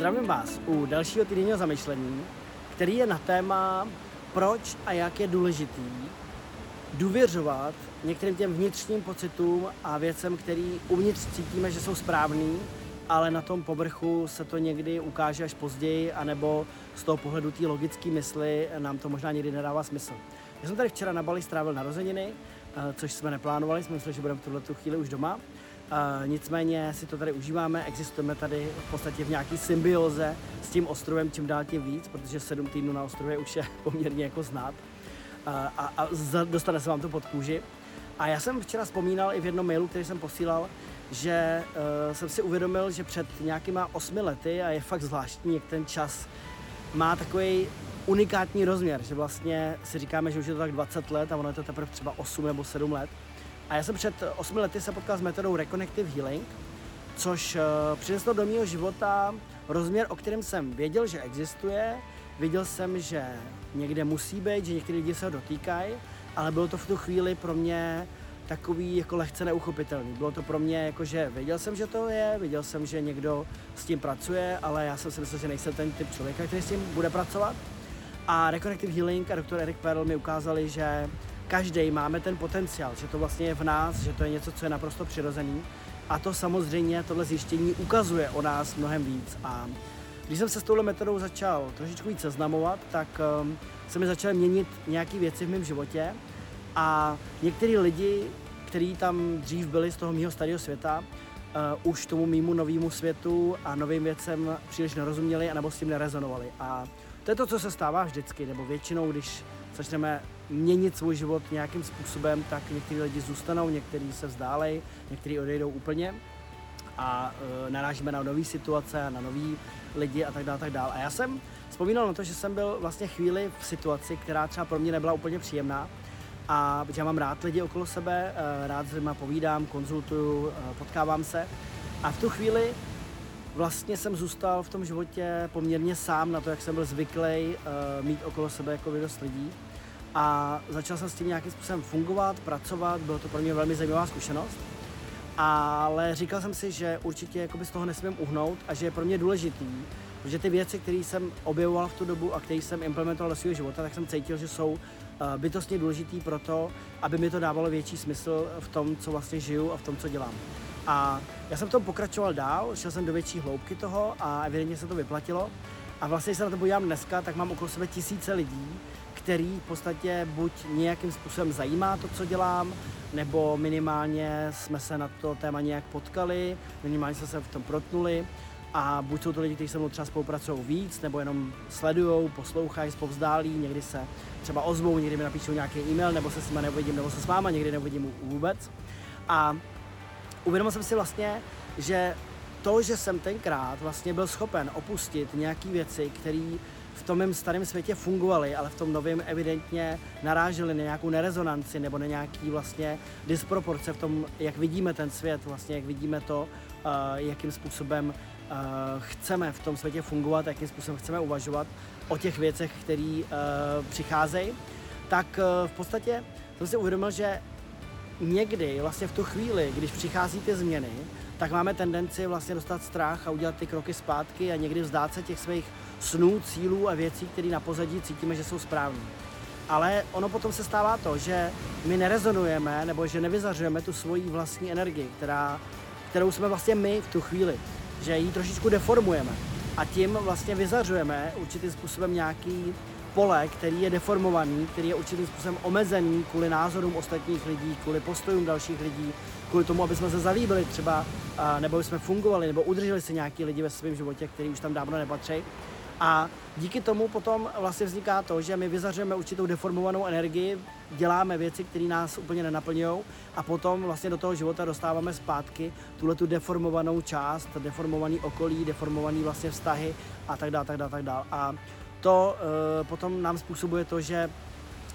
Zdravím vás u dalšího týdenního zamyšlení, který je na téma, proč a jak je důležitý důvěřovat některým těm vnitřním pocitům a věcem, který uvnitř cítíme, že jsou správný, ale na tom povrchu se to někdy ukáže až později, anebo z toho pohledu té logické mysli nám to možná někdy nedává smysl. Já jsem tady včera na Bali strávil narozeniny, eh, což jsme neplánovali, jsme mysleli, že budeme v tuhle chvíli už doma. Nicméně si to tady užíváme, existujeme tady v podstatě v nějaký symbioze s tím ostrovem čím dál tím víc, protože sedm týdnů na ostrově už je poměrně jako znát a, a dostane se vám to pod kůži. A já jsem včera vzpomínal i v jednom mailu, který jsem posílal, že uh, jsem si uvědomil, že před nějakýma osmi lety, a je fakt zvláštní, jak ten čas má takový unikátní rozměr, že vlastně si říkáme, že už je to tak 20 let a ono je to teprve třeba 8 nebo 7 let, a já jsem před 8 lety se potkal s metodou Reconnective Healing, což uh, přineslo do mého života rozměr, o kterém jsem věděl, že existuje, věděl jsem, že někde musí být, že někteří lidi se ho dotýkají, ale bylo to v tu chvíli pro mě takový jako lehce neuchopitelný. Bylo to pro mě jako, že věděl jsem, že to je, věděl jsem, že někdo s tím pracuje, ale já jsem si myslel, že nejsem ten typ člověka, který s tím bude pracovat. A Reconnective Healing a doktor Eric Perl mi ukázali, že každý máme ten potenciál, že to vlastně je v nás, že to je něco, co je naprosto přirozený. A to samozřejmě, tohle zjištění ukazuje o nás mnohem víc. A když jsem se s touhle metodou začal trošičku víc seznamovat, tak um, se mi začaly měnit nějaké věci v mém životě. A některý lidi, kteří tam dřív byli z toho mého starého světa, uh, už tomu mýmu novému světu a novým věcem příliš nerozuměli, anebo s tím nerezonovali. A to je to, co se stává vždycky, nebo většinou, když začneme měnit svůj život nějakým způsobem, tak někteří lidi zůstanou, někteří se vzdálejí, někteří odejdou úplně a e, narážíme na nové situace, na nový lidi a tak dále, tak dále. A já jsem vzpomínal na to, že jsem byl vlastně chvíli v situaci, která třeba pro mě nebyla úplně příjemná, a já mám rád lidi okolo sebe, e, rád s lidmi povídám, konzultuju, e, potkávám se. A v tu chvíli vlastně jsem zůstal v tom životě poměrně sám na to, jak jsem byl zvyklý uh, mít okolo sebe jako dost lidí. A začal jsem s tím nějakým způsobem fungovat, pracovat, bylo to pro mě velmi zajímavá zkušenost. Ale říkal jsem si, že určitě z toho nesmím uhnout a že je pro mě důležitý, že ty věci, které jsem objevoval v tu dobu a které jsem implementoval do svého života, tak jsem cítil, že jsou uh, bytostně důležitý pro to, aby mi to dávalo větší smysl v tom, co vlastně žiju a v tom, co dělám. A já jsem v tom pokračoval dál, šel jsem do větší hloubky toho a evidentně se to vyplatilo. A vlastně, když se na to podívám dneska, tak mám okolo sebe tisíce lidí, který v podstatě buď nějakým způsobem zajímá to, co dělám, nebo minimálně jsme se na to téma nějak potkali, minimálně jsme se v tom protnuli a buď jsou to lidi, kteří se mnou třeba spolupracují víc, nebo jenom sledují, poslouchají, zpovzdálí, někdy se třeba ozvou, někdy mi napíšou nějaký e-mail, nebo se s nimi neuvidím, nebo se s váma někdy neuvidím vůbec. A uvědomil jsem si vlastně, že to, že jsem tenkrát vlastně byl schopen opustit nějaké věci, které v tom mém starém světě fungovaly, ale v tom novém evidentně narážely na nějakou nerezonanci nebo na nějaký vlastně disproporce v tom, jak vidíme ten svět, vlastně jak vidíme to, uh, jakým způsobem uh, chceme v tom světě fungovat, jakým způsobem chceme uvažovat o těch věcech, které uh, přicházejí, tak uh, v podstatě jsem si uvědomil, že někdy vlastně v tu chvíli, když přichází ty změny, tak máme tendenci vlastně dostat strach a udělat ty kroky zpátky a někdy vzdát se těch svých snů, cílů a věcí, které na pozadí cítíme, že jsou správné. Ale ono potom se stává to, že my nerezonujeme nebo že nevyzařujeme tu svoji vlastní energii, která, kterou jsme vlastně my v tu chvíli, že ji trošičku deformujeme a tím vlastně vyzařujeme určitým způsobem nějaký pole, který je deformovaný, který je určitým způsobem omezený kvůli názorům ostatních lidí, kvůli postojům dalších lidí, kvůli tomu, aby jsme se zalíbili třeba, nebo jsme fungovali, nebo udrželi si nějaký lidi ve svém životě, který už tam dávno nepatří. A díky tomu potom vlastně vzniká to, že my vyzařujeme určitou deformovanou energii, děláme věci, které nás úplně nenaplňují a potom vlastně do toho života dostáváme zpátky tuhle tu deformovanou část, deformovaný okolí, deformovaný vlastně vztahy a tak dále, tak dále, tak dále. A to uh, potom nám způsobuje to, že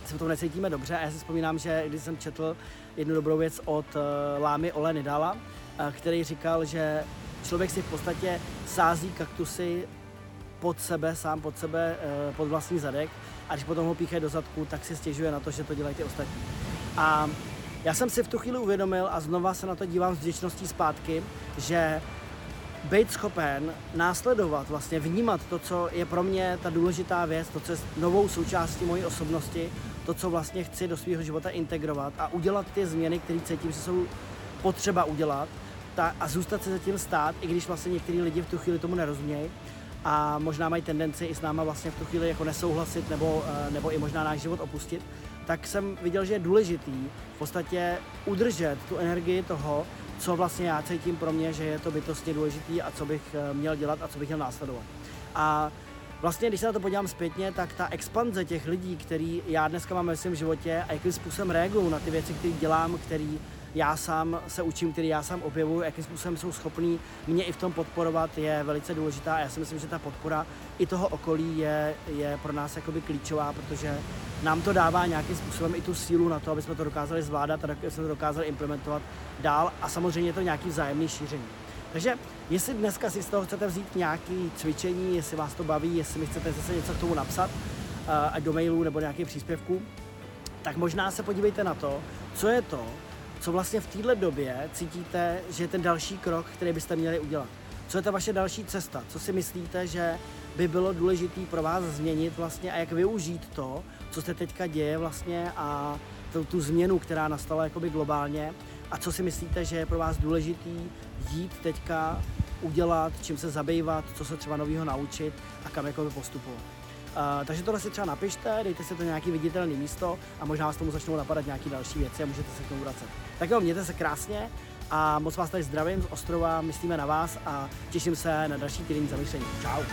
se v tom necítíme dobře. A já si vzpomínám, že když jsem četl jednu dobrou věc od uh, Lámy Ole Nidala, uh, který říkal, že člověk si v podstatě sází kaktusy pod sebe, sám pod sebe, uh, pod vlastní zadek a když potom ho píchají do zadku, tak si stěžuje na to, že to dělají ty ostatní. A já jsem si v tu chvíli uvědomil a znova se na to dívám s vděčností zpátky, že být schopen následovat, vlastně vnímat to, co je pro mě ta důležitá věc, to, co je novou součástí mojí osobnosti, to, co vlastně chci do svého života integrovat a udělat ty změny, které cítím, že jsou potřeba udělat ta, a zůstat se zatím stát, i když vlastně některý lidi v tu chvíli tomu nerozumějí a možná mají tendenci i s náma vlastně v tu chvíli jako nesouhlasit nebo, eh, nebo i možná náš život opustit, tak jsem viděl, že je důležitý v podstatě udržet tu energii toho, co vlastně já cítím pro mě, že je to bytostně důležitý a co bych eh, měl dělat a co bych měl následovat. A vlastně, když se na to podívám zpětně, tak ta expanze těch lidí, který já dneska mám ve svém životě a jakým způsobem reagují na ty věci, které dělám, který já sám se učím, který já sám objevuju, jakým způsobem jsou schopní mě i v tom podporovat, je velice důležitá a já si myslím, že ta podpora i toho okolí je, je pro nás jakoby klíčová, protože nám to dává nějakým způsobem i tu sílu na to, aby jsme to dokázali zvládat a jsme to dokázali implementovat dál a samozřejmě je to nějaký vzájemný šíření. Takže jestli dneska si z toho chcete vzít nějaké cvičení, jestli vás to baví, jestli mi chcete zase něco k tomu napsat, eh, ať do mailu nebo nějaký příspěvku, tak možná se podívejte na to, co je to, co vlastně v této době cítíte, že je ten další krok, který byste měli udělat. Co je ta vaše další cesta? Co si myslíte, že by bylo důležité pro vás změnit vlastně a jak využít to, co se teďka děje vlastně a tu, tu změnu, která nastala jakoby globálně a co si myslíte, že je pro vás důležitý jít teďka udělat, čím se zabývat, co se třeba nového naučit a kam jako postupovat. Uh, takže tohle si třeba napište, dejte si to nějaký viditelné místo a možná vás tomu začnou napadat nějaké další věci a můžete se k tomu vracet. Tak jo, mějte se krásně a moc vás tady zdravím z ostrova, myslíme na vás a těším se na další týdenní zamyšlení. Čau.